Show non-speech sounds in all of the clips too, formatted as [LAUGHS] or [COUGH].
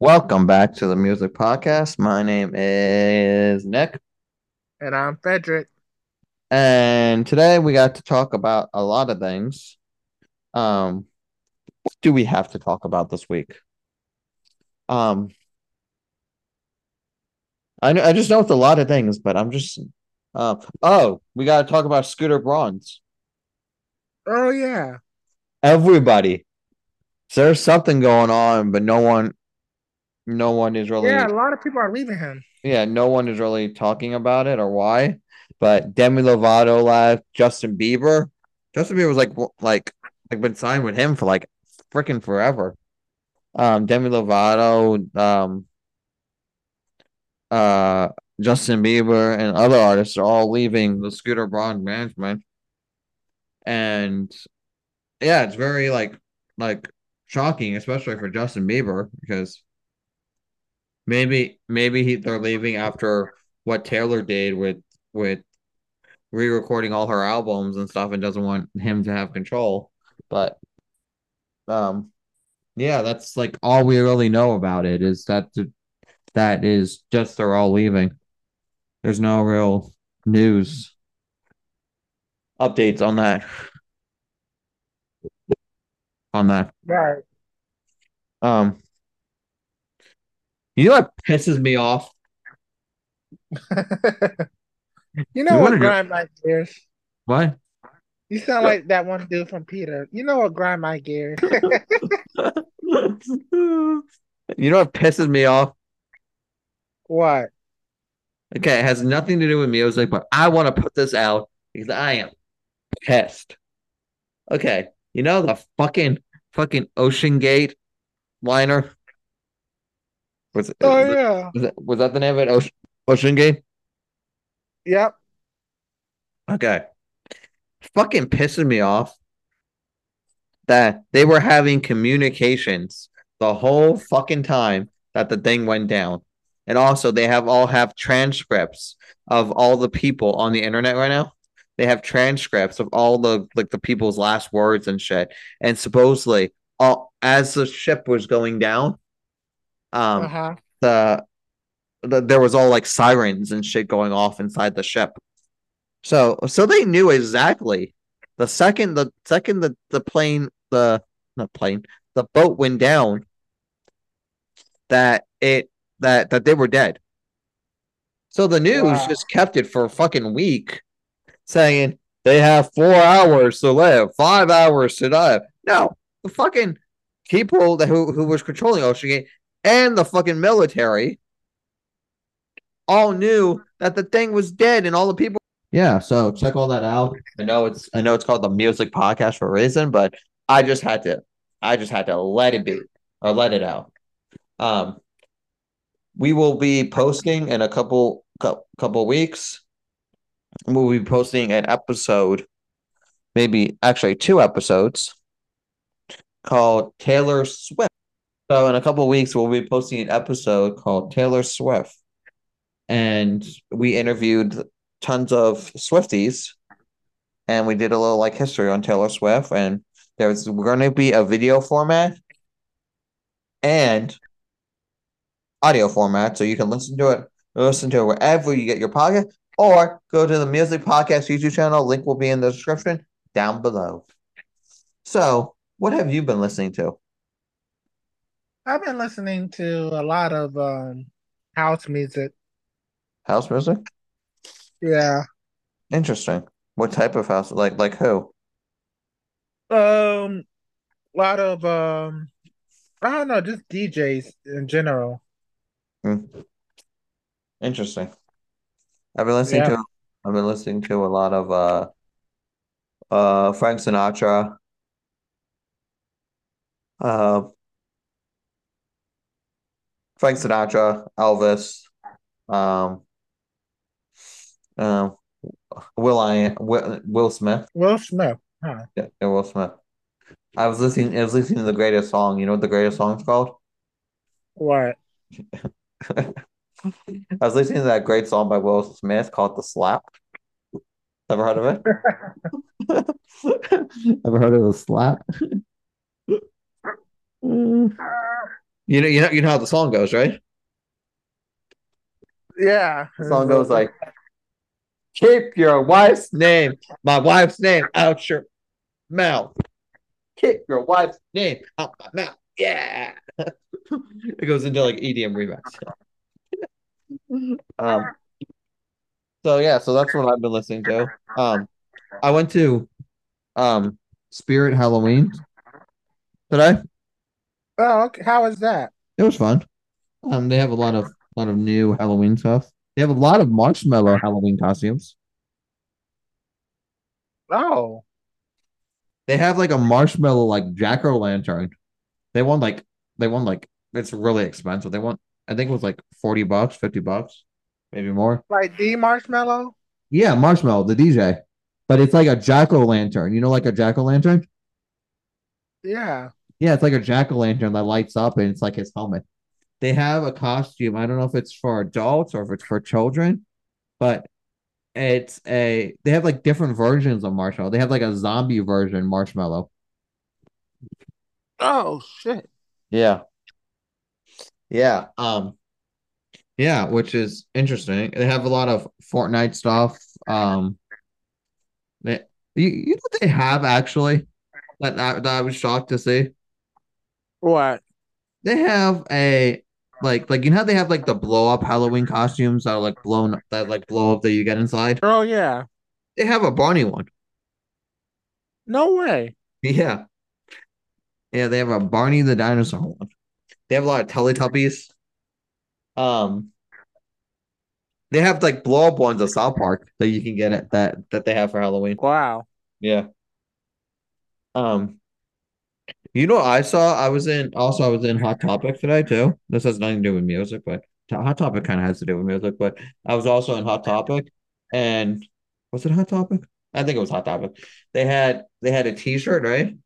Welcome back to the Music Podcast. My name is Nick, And I'm Frederick. and today we got to talk about a lot of things. Um, what do we have to talk about this week? Um, I know, I just know it's a lot of things, but I'm just, uh, oh, we got to talk about Scooter Braun's. Oh yeah. Everybody, so there's something going on, but no one, no one is really, Yeah, a lot of people are leaving him. yeah, no one is really talking about it or why. But Demi Lovato left, Justin Bieber. Justin Bieber was like like like been signed with him for like freaking forever. Um, Demi Lovato, um, uh, Justin Bieber, and other artists are all leaving the Scooter Braun management, and yeah, it's very like like shocking, especially for Justin Bieber because maybe maybe he, they're leaving after what Taylor did with with re-recording all her albums and stuff and doesn't want him to have control. But um yeah, that's like all we really know about it is that that is just they're all leaving. There's no real news updates on that. On that. Right. Um you know what pisses me off? [LAUGHS] you know You what wanna do- grind my gears? What? You sound like that one dude from Peter. You know what grind my gears? [LAUGHS] you know what pisses me off? what? Okay, it has nothing to do with me. I was like, but I want to put this out because I am pissed. Okay, you know the fucking fucking Ocean Gate liner? Was, Oh was, yeah. was, that, was that the name of it? Ocean, Ocean Gate? Yep. Okay. Fucking pissing me off that they were having communications the whole fucking time that the thing went down. And also they have all have transcripts of all the people on the internet right now. They have transcripts of all the like the people's last words and shit. And supposedly all as the ship was going down, um Uh-huh. the, the there was all like sirens and shit going off inside the ship. So so they knew exactly the second the second the, the plane the not plane the boat went down that it that that they were dead. So the news Wow. just kept it for a fucking week saying they have four hours to live, five hours to die. No, the fucking people that who, who was controlling Ocean Gate and the fucking military all knew that the thing was dead and all the people yeah so check all that out. I know it's i know it's called the music podcast for a reason but i just had to i just had to let it be or let it out. Um we will be posting in a couple cou- couple weeks. We'll be posting an episode maybe actually two episodes called taylor swift so in a couple weeks we'll be posting an episode called taylor swift and we interviewed tons of Swifties, and we did a little like history on Taylor Swift. And there's going to be a video format and audio format, so you can listen to it, listen to it wherever you get your podcast, or go to the Music Podcast YouTube channel. Link will be in the description down below. So, what have you been listening to? I've been listening to a lot of um house music. House music? Yeah. Interesting. What type of house? Like like who? Um a lot of um I don't know, just DJs in general. Hmm. Interesting. I've been listening Yeah. to I've been listening to a lot of uh uh Frank Sinatra, uh Frank Sinatra, Elvis, um, uh, Will I Will, Will Smith. Will Smith. Huh. Yeah, yeah, Will Smith. I was listening I was listening to the greatest song. You know what the greatest song's called? What? [LAUGHS] I was listening to that great song by Will Smith called The Slap. Ever heard of it? [LAUGHS] [LAUGHS] Ever heard of The Slap? You know, you know, you know how the song goes, right? Yeah. The song goes [LAUGHS] like, "Keep your wife's name, my wife's name out your mouth. Keep your wife's name out my mouth." Yeah. [LAUGHS] it goes into like EDM remix. [LAUGHS] um. So yeah, so that's what I've been listening to. Um, I went to um Spirit Halloween today. Oh, okay. was that? It was fun. Um, they have a lot of lot of new Halloween stuff. They have a lot of Marshmello Halloween costumes. Oh, They have like a Marshmello like jack o' lantern. They want like they want like it's really expensive. They want I think it was like 40 bucks, 50 bucks, maybe more. like the Marshmello? Yeah, Marshmello, the DJ. But it's like a jack o' lantern. You know, like a jack o' lantern? Yeah. Yeah, it's like a jack o' lantern that lights up and it's like his helmet. They have a costume. I don't know if it's for adults or if it's for children, but it's a they have like different versions of Marshmello. They have like a zombie version Marshmello. Oh shit. Yeah. Yeah. Um yeah, which is interesting. They have a lot of Fortnite stuff. Um they you, you know what they have actually that, that that I was shocked to see. What? They have a like like you know how they have like the blow up Halloween costumes that are like blown that like blow up that you get inside. Oh yeah. They have a Barney one. No way. Yeah. Yeah, they have a Barney the dinosaur one. They have a lot of Teletubbies. Um they have like blow up ones at South Park that you can get at that that they have for Halloween. Wow. Yeah. Um you know I saw? I was in also I was in Hot Topic today too. This has nothing to do with music, but Hot Topic kind of has to do with music, but I was also in Hot Topic and was it Hot Topic? I think it was Hot Topic. They had they had a t-shirt, right?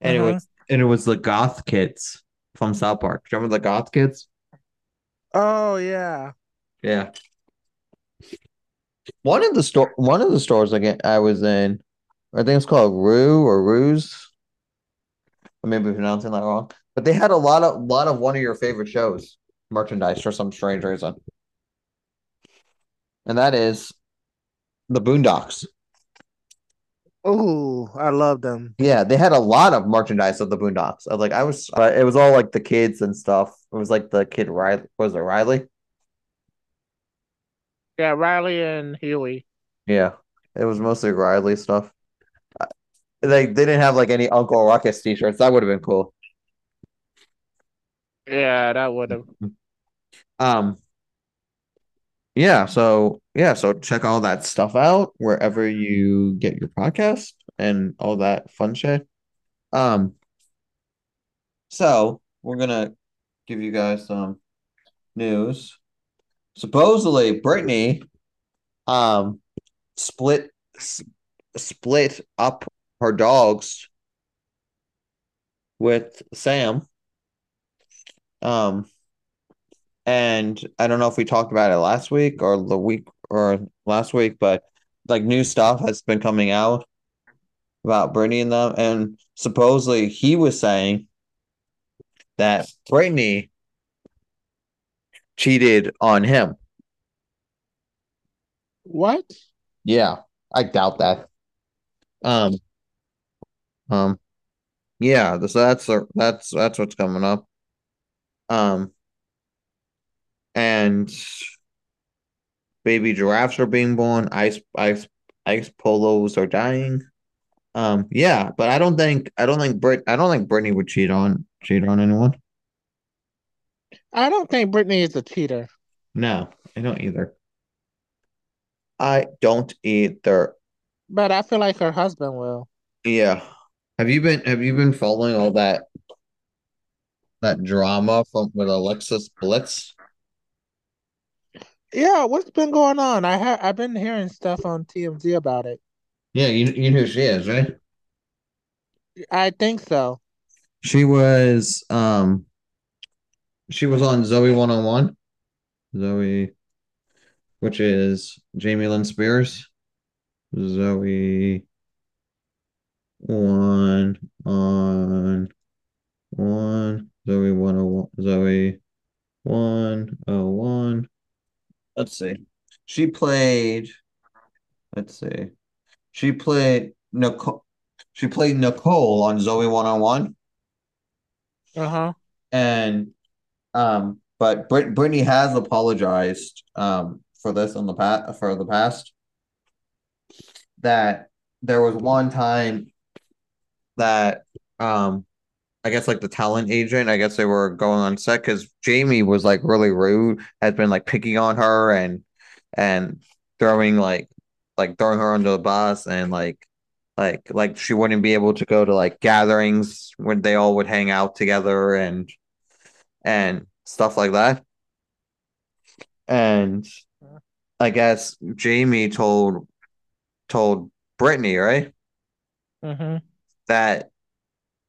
And it Uh-huh. was and it was the goth kids from South Park. Do you remember the goth kids? Oh yeah. Yeah. One of the store one of the stores again I was in, I think it's called Rue or Ruse. I may be pronouncing that wrong. But they had a lot of lot of one of your favorite shows merchandise for some strange reason. And that is the Boondocks. Oh, I love them. Yeah, they had a lot of merchandise of the Boondocks. I was like, I was, uh, it was all like the kids and stuff. It was like the kid Riley. Was it Riley? Yeah, Riley and Huey. Yeah, it was mostly Riley stuff. Uh, They they didn't have like any Uncle Ruckus t-shirts. That would have been cool. Yeah, that would have. Um, yeah, so yeah, so check all that stuff out wherever you get your podcast and all that fun shit. Um, so we're gonna give you guys some news. Supposedly, Britney, um, split s- split up her dogs with Sam. Um, and I don't know if we talked about it last week or the week or last week, but like new stuff has been coming out about Britney and them, and supposedly he was saying that Britney cheated on him. What? Yeah, I doubt that. Um, um, yeah, so that's that's that's what's coming up. Um, and baby giraffes are being born. Ice ice ice polos are dying. Um, yeah, but I don't think I don't think Brit I don't think Britney would cheat on cheat on anyone. I don't think Britney is a cheater. No, I don't either. I don't either. But I feel like her husband will. Yeah. Have you been have you been following all that that drama from with Alexis Blitz? Yeah, what's been going on? I ha I've been hearing stuff on TMZ about it. Yeah, you you know who she is, right? I think so. She was um she was on Zoey 101. Zoey which is Jamie Lynn Spears. Zoey one on one Zoey 101 Zoey 101. Let's see. She played let's see. She played Nicole she played Nicole on Zoey 101 Uh-huh. and um but Brit Britney has apologized um for this in the past for the past that there was one time that um I guess like the talent agent, I guess they were going on set because Jamie was like really rude, has been like picking on her and and throwing like like throwing her under the bus and like like like she wouldn't be able to go to like gatherings when they all would hang out together and and stuff like that. And I guess Jamie told told Britney, right? Mm-hmm. That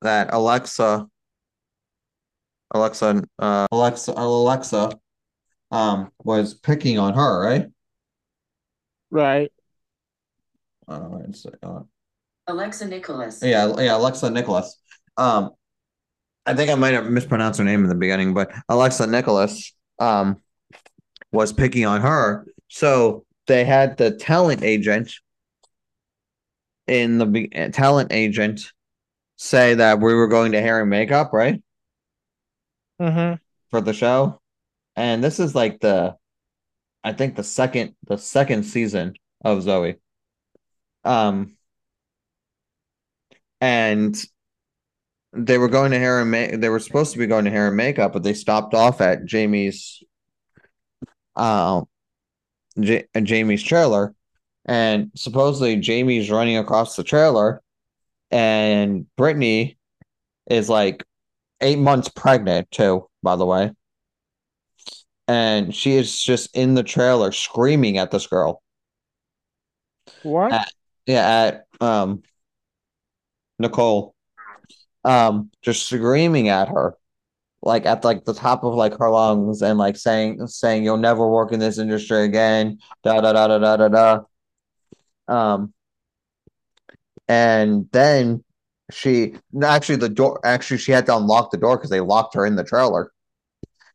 that Alexa Alexa uh Alexa Alexa um was picking on her, right? Right. Uh, it's, uh, Alexa Nikolas. yeah, yeah, Alexa Nikolas. Um I think I might have mispronounced her name in the beginning, but Alexa Nikolas um was picking on her. So they had the talent agent in the talent agent say that we were going to hair and makeup, right? Mm-hmm. For the show. And this is like the I think the second the second season of Zoey. Um and they were going to hair and make they were supposed to be going to hair and makeup, but they stopped off at Jamie's uh J- Jamie's trailer and supposedly Jamie's running across the trailer and Britney is like eight months pregnant too, by the way. And she is just in the trailer screaming at this girl. What? At, yeah, at um Nicole. Um, just screaming at her. Like at like the top of like her lungs and like saying saying you'll never work in this industry again. Da da da da da da da. Um and then she actually the door actually she had to unlock the door because they locked her in the trailer.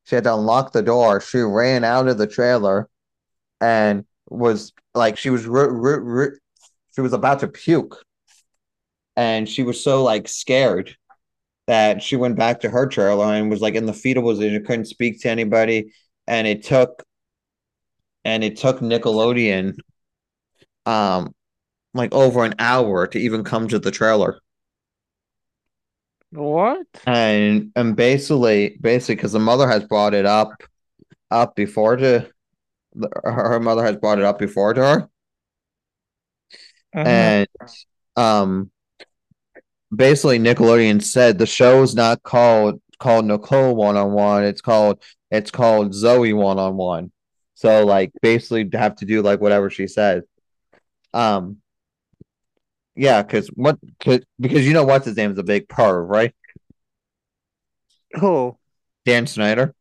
She had to unlock the door. She ran out of the trailer and was like she was she was about to puke. And she was so like scared that she went back to her trailer and was like in the fetal position, couldn't speak to anybody. And it took and it took Nickelodeon um like over an hour to even come to the trailer. What? And and basically basically because the mother has brought it up up before to her mother has brought it up before to her. Mhm. And um basically Nickelodeon said the show is not called called Nicole one on one, it's called it's called Zoey one on one. So like basically have to do like whatever she says. Um yeah, because what cause, because you know what's his name is a big perv, right? Who? Dan Schneider.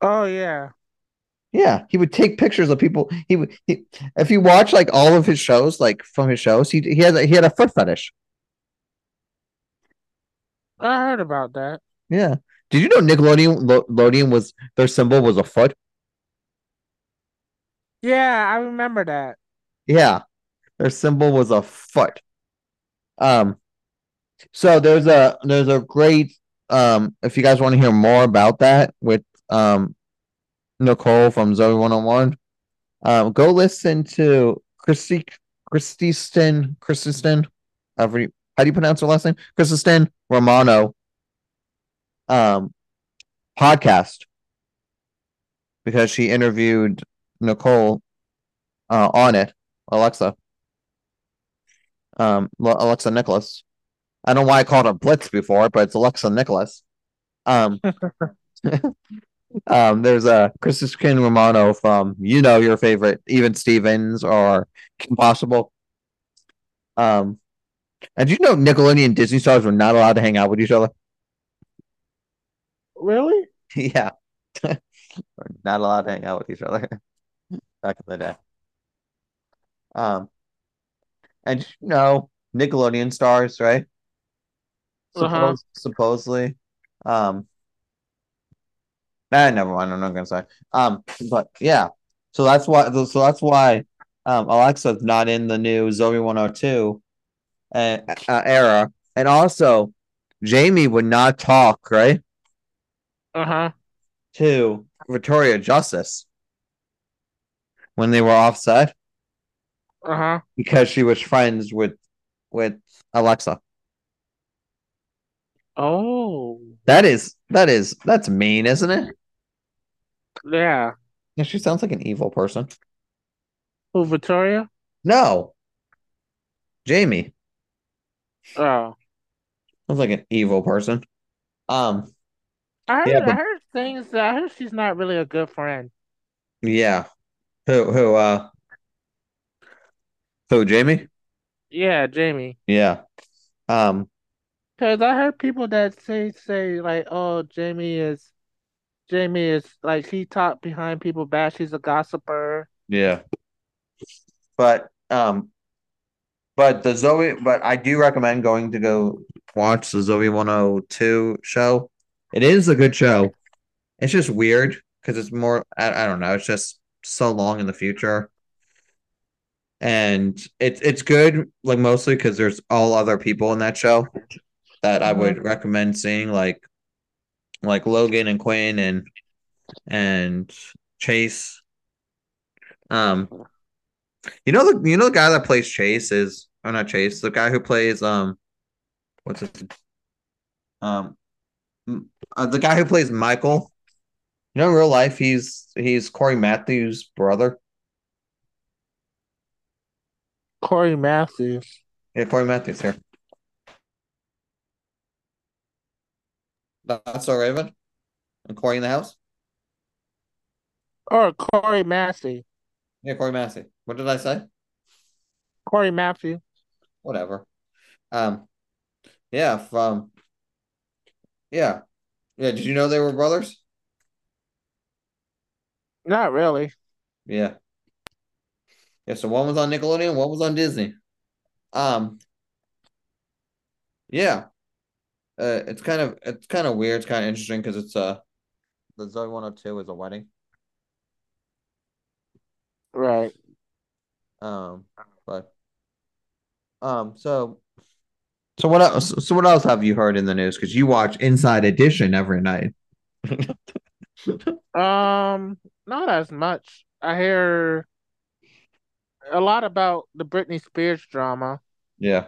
Oh yeah. Yeah, he would take pictures of people. He would he, if you watch like all of his shows, like from his shows, he he had a, he had a foot fetish. I heard about that. Yeah. Did you know Nickelodeon Lo- Lodeon was their symbol was a foot? Yeah, I remember that. Yeah. Their symbol was a foot. Um so there's a there's a great um if you guys want to hear more about that with um Nicole from Zoey 101, um go listen to Christy Christisten Christisten however you- how do you pronounce her last name? Christisten Romano um podcast because she interviewed Nicole uh on it, Alexa. Um Alexa Nikolas. I don't know why I called her Blitz before, but it's Alexa Nikolas. Um [LAUGHS] um there's a Christine Romano from you know your favorite Even Stevens or Kim Possible. Um and you know Nickelodeon and Disney stars were not allowed to hang out with each other? Really? [LAUGHS] Yeah. [LAUGHS] Not allowed to hang out with each other back in the day. Um, and you know, Nickelodeon stars, right? Uh-huh. Suppose, supposedly, Um, ah, never mind. I'm not gonna say. Um, but yeah, so that's why. So that's why um Alexa's not in the new Zoey 102 uh, uh, era, and also Jamie would not talk right Uh huh. to Victoria Justice when they were offset Uh huh. because she was friends with with Alexa. Oh. That is that is that's mean, isn't it? Yeah. Yeah, she sounds like an evil person. Who, Victoria? No. Jamie Oh. sounds like an evil person. Um, I heard, Yeah, I heard things that I heard she's not really a good friend. yeah. Who who uh who Jamie? Yeah, Jamie. Yeah. Um, Because I heard people that say say like, oh, Jamie is Jamie is like she talked behind people back. She's a gossiper. yeah. But um but the Zoey but I do recommend going to go watch the Zoey 102 show. It is a good show. It's just weird because it's more I, I don't know, it's just so long in the future. And it's it's good like mostly because there's all other people in that show that I would recommend seeing like like Logan and Quinn and and Chase. Um you know the you know the guy that plays Chase is or not Chase, the guy who plays um what's his um uh, the guy who plays Michael. You know in real life he's he's Corey Matthews' brother. Corey Matthews. Yeah, Corey Matthews here. That's so Raven. And Corey in the house? Or Corey Massey. Yeah, Corey Matthews. What did I say? Corey Matthew. Whatever. Um yeah, from yeah. Yeah, did you know they were brothers? Not really. Yeah. Yeah, so one was on Nickelodeon, one was on Disney. Um yeah. Uh it's kind of it's kind of weird, it's kind of interesting because it's uh the Zoey 102 is a wedding. Right. Um but um so so what else so what else have you heard in the news? Because you watch Inside Edition every night. [LAUGHS] Um, not as much. I hear a lot about the Britney Spears drama Yeah.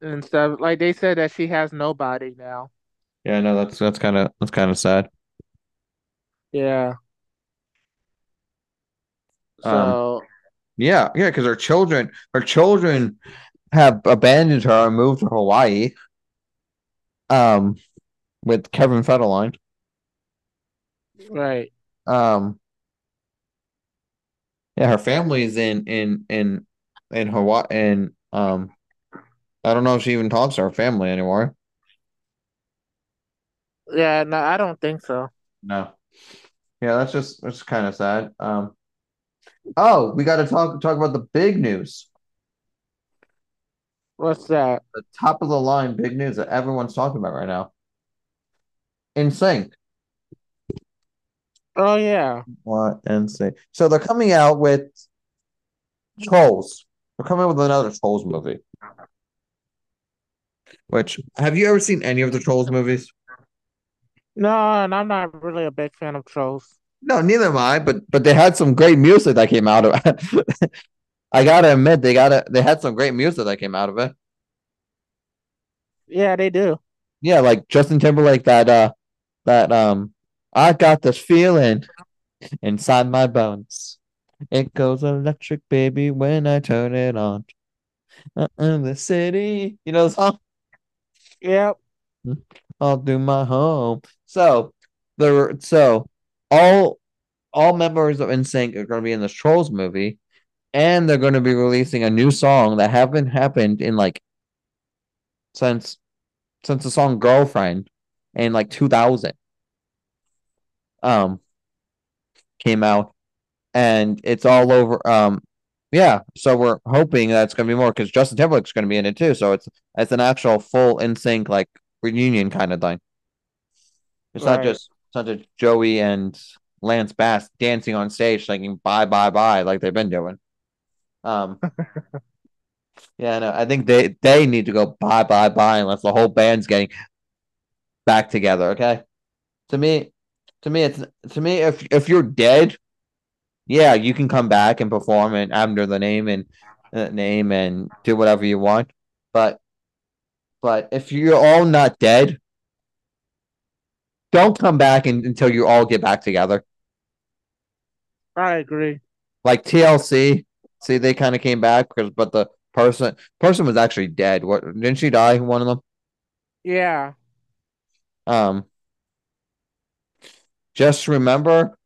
and stuff. Like they said that she has nobody now. Yeah, no, that's that's kind of that's kind of sad. Yeah. Um, So Yeah, yeah, because her children, her children have abandoned her and moved to Hawaii. Um, with Kevin Federline. right. Um, yeah, her family's in in in in Hawaii, and um, I don't know if she even talks to her family anymore. Yeah, no, I don't think so. No. Yeah, that's just that's kind of sad. Um, oh, we got to talk talk about the big news, What's that? the top of the line big news that everyone's talking about right now. NSYNC. Oh yeah. What and say so they're coming out with Trolls. They're coming out with another Trolls movie. Which have you ever seen any of the Trolls movies? No, and I'm not really a big fan of trolls. No, neither am I, but but they had some great music that came out of it. [LAUGHS] I gotta admit, they gotta they had some great music that came out of it. Yeah, they do. Yeah, like Justin Timberlake that uh that um I got this feeling inside my bones. It goes electric, baby, when I turn it on. Uh, in the city, you know the song. Yep. I'll do my home. So there, so all all members of NSYNC are going to be in this Trolls movie, and they're going to be releasing a new song that haven't happened in like since since the song "Girlfriend" in like two thousand. Um, came out, and it's all over. Um, yeah, so we're hoping that's going to be more because Justin Timberlake's going to be in it too. So it's it's an actual full NSYNC like reunion kind of thing. It's not just it's not just Joey and Lance Bass dancing on stage singing bye bye bye like they've been doing. Um [LAUGHS] Yeah, no, I think they they need to go bye bye bye unless the whole band's getting back together, okay? To me, to me it's to me if if you're dead, yeah, you can come back and perform and under the name and uh, name and do whatever you want. But but if you're all not dead, don't come back until you all get back together. I agree. Like TLC, see they kind of came back because but the person person was actually dead. What didn't she die? One of them. Yeah. Um, just remember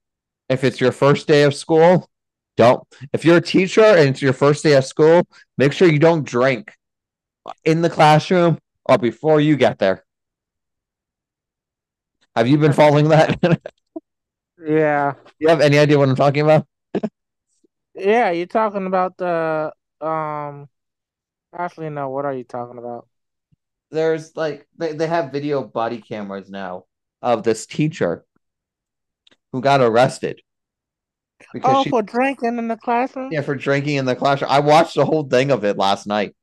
if it's your first day of school, don't. If you're a teacher and it's your first day of school, make sure you don't drink in the classroom or before you get there. Have you been following that? [LAUGHS] Yeah. you have any idea what I'm talking about? Yeah, you're talking about the um actually no, what are you talking about? There's like they, they have video body cameras now of this teacher who got arrested because Oh, she for drinking in the classroom? yeah for drinking in the classroom. I watched the whole thing of it last night.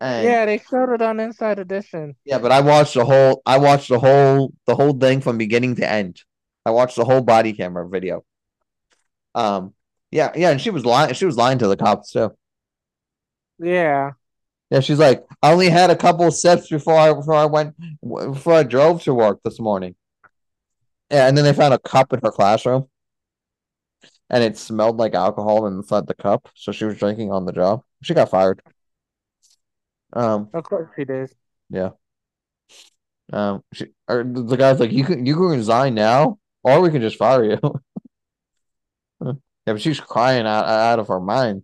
And Yeah, they showed it on Inside Edition. Yeah, but I watched the whole I watched the whole the whole thing from beginning to end. I watched the whole body camera video. Um yeah, yeah, and she was lying she was lying to the cops too. Yeah. Yeah, she's like, I only had a couple of sips before I before I went before I drove to work this morning. Yeah, and then they found a cup in her classroom. And it smelled like alcohol inside the cup, so she was drinking on the job. She got fired. Um Of course she did. Yeah. Um, she, or the guy's like, you can you can resign now, or we can just fire you. [LAUGHS] yeah, but she's crying out out of her mind.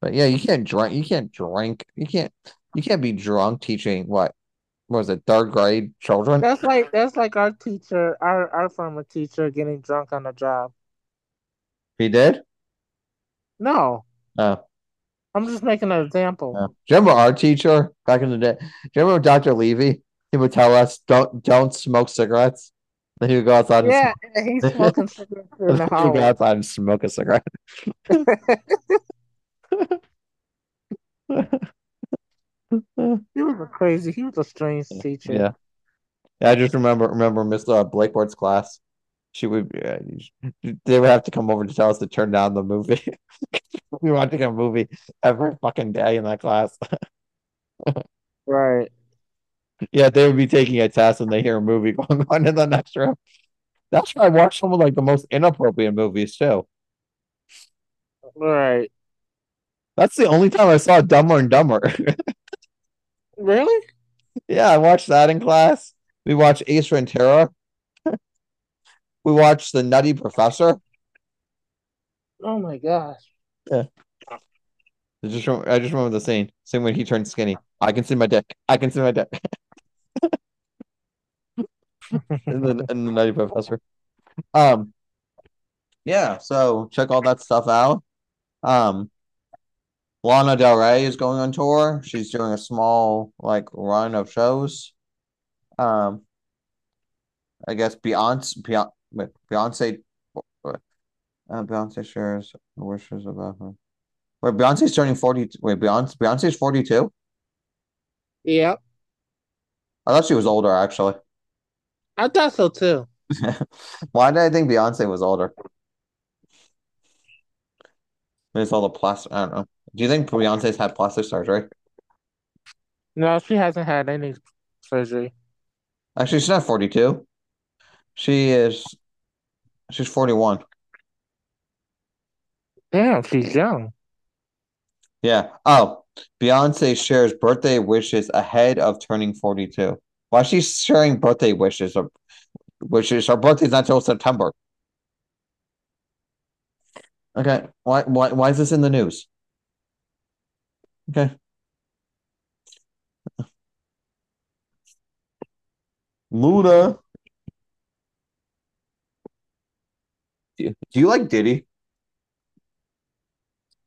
But yeah, you can't drink. You can't drink. You can't. You can't be drunk teaching what? What was it? Third grade children? That's like that's like our teacher, our our former teacher getting drunk on the job. He did. No, Oh, I'm just making an example. oh. Do you remember our teacher back in the day? Do you remember Dr. Levy? He would tell us don't don't smoke cigarettes. Then he would go outside and Yeah, and he's smoking cigarettes in the [LAUGHS] smoke, he would go outside and smoke a cigarette. [LAUGHS] [LAUGHS] [LAUGHS] He was a crazy. He was a strange teacher. Yeah. Yeah, I just remember remember Miss uh, Blakeboard's class. She would uh, they would have to come over to tell us to turn down the movie. [LAUGHS] we were watching a movie every fucking day in that class. Right. [LAUGHS] yeah, they would be taking a test and they hear a movie going on in the next room. That's why I watch some of like the most inappropriate movies too. Right. That's the only time I saw Dumber and Dumber. Really? yeah, I watched that in class. We watched Ace Ventura. [LAUGHS] we watched The Nutty Professor. Oh my gosh. Yeah. I just I just remember the scene. Same when he turned skinny. I can see my dick. I can see my dick. [LAUGHS] and then and the Nutty Professor. Um yeah, so check all that stuff out. Um Lana Del Rey is going on tour. She's doing a small like run of shows. Um I guess Beyonce Beyonce, Beyonce uh, Beyonce shares wishes about her. Wait, Beyonce's turning 40. Wait, Beyonce Beyonce's 42? Yep. I thought she was older actually. I thought so too. [LAUGHS] Why did I think Beyonce was older? It's all the plastic. I don't know. Do you think Beyonce's had plastic surgery? No, she hasn't had any surgery. Actually, she's not 42. She is. She's 41. Damn, she's young. Yeah. Oh, Beyonce shares birthday wishes ahead of turning 42. Why she's sharing birthday wishes? Or wishes? Her birthday's not till September. Okay. Why? Why? Why is this in the news? Okay. Luna. Do you, do you like Diddy?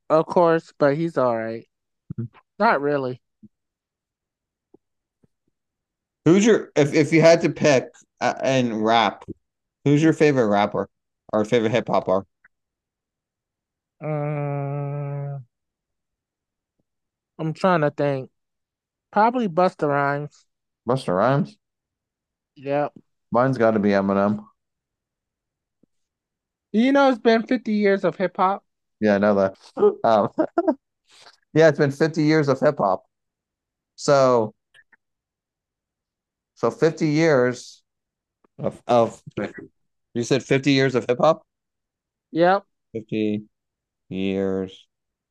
Of course, but he's all right. Mhm. Not really. Who's your if if you had to pick uh, and rap? Who's your favorite rapper or favorite hip hopper? Um, I'm trying to think. Probably Busta Rhymes. Busta Rhymes. Yep. Mine's got to be Eminem. You know, it's been 50 years of hip hop. Yeah, I know that. [LAUGHS] Um, [LAUGHS] yeah, it's been 50 years of hip hop. So, so 50 years of of you said 50 years of hip hop? Yep. 50 years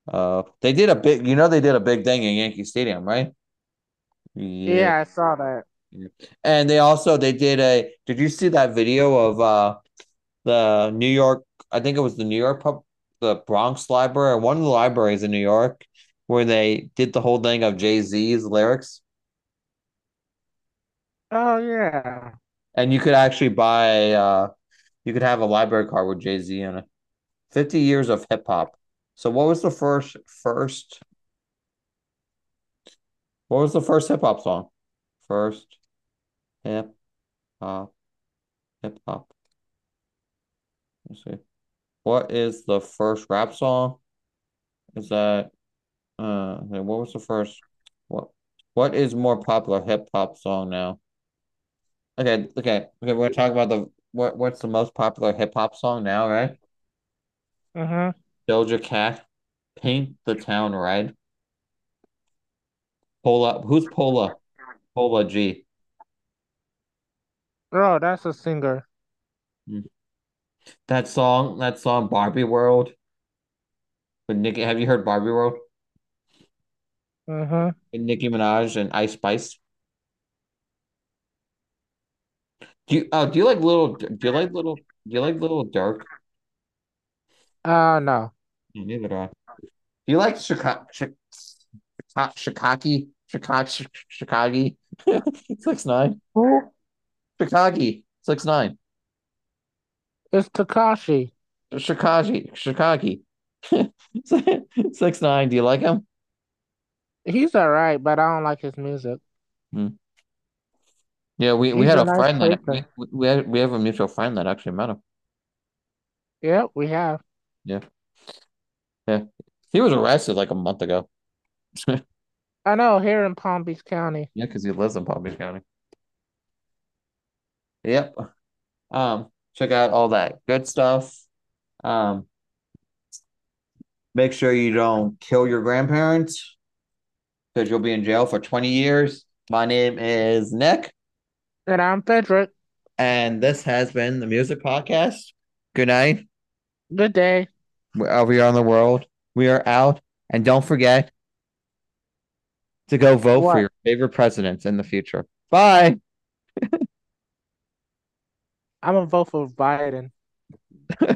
of they did a big you know they did a big thing in Yankee Stadium, right? Yeah, I saw that. And they also they did a did you see that video of uh the New York I think it was the New York pub the Bronx Library or one of the libraries in New York where they did the whole thing of Jay-Z's lyrics. Oh yeah. And you could actually buy uh you could have a library card with Jay-Z in it. 50 years of hip hop. So what was the first first what was the first hip hop song? First hip hop hip hop. Let's see. What is the first rap song? Is that uh what was the first what what is more popular hip hop song now? Okay, okay, okay, we're gonna about the what what's the most popular hip hop song now, right? Uh-huh. Doja Cat, Paint the Town Red. Polo, who's Polo? Polo G. Oh, that's a singer. That song, that song, Barbie World. With Nicki, have you heard Barbie World? Uh-huh. With Nicki Minaj and Ice Spice. Do you uh do you like little do you like little do you like little Durk? Uh no. Yeah, neither do I. Do you like Chicago Chicago Chicago [LAUGHS] Chicago six nine? Who? Chicago six nine. It's Tekashi. Chicago Chicago [LAUGHS] six nine. Do you like him? He's all right, but I don't like his music. Hmm. Yeah, we, we He's had a a nice friend that we, we had we have a mutual friend that actually met him. Yep, we have. Yeah. Yeah. He was arrested like a month ago. [LAUGHS] I know, here in Palm Beach County. Yeah, because he lives in Palm Beach County. Yep. Um, check out all that good stuff. Um, make sure you don't kill your grandparents because you'll be in jail for 20 years. My name is Nick, And I'm Frederick. and this has been the Music Podcast. Good night. Good day. Wherever uh, you are in the world, we are out. And don't forget to go vote What? for your favorite presidents in the future. Bye. [LAUGHS] I'm gonna vote for Biden. [LAUGHS]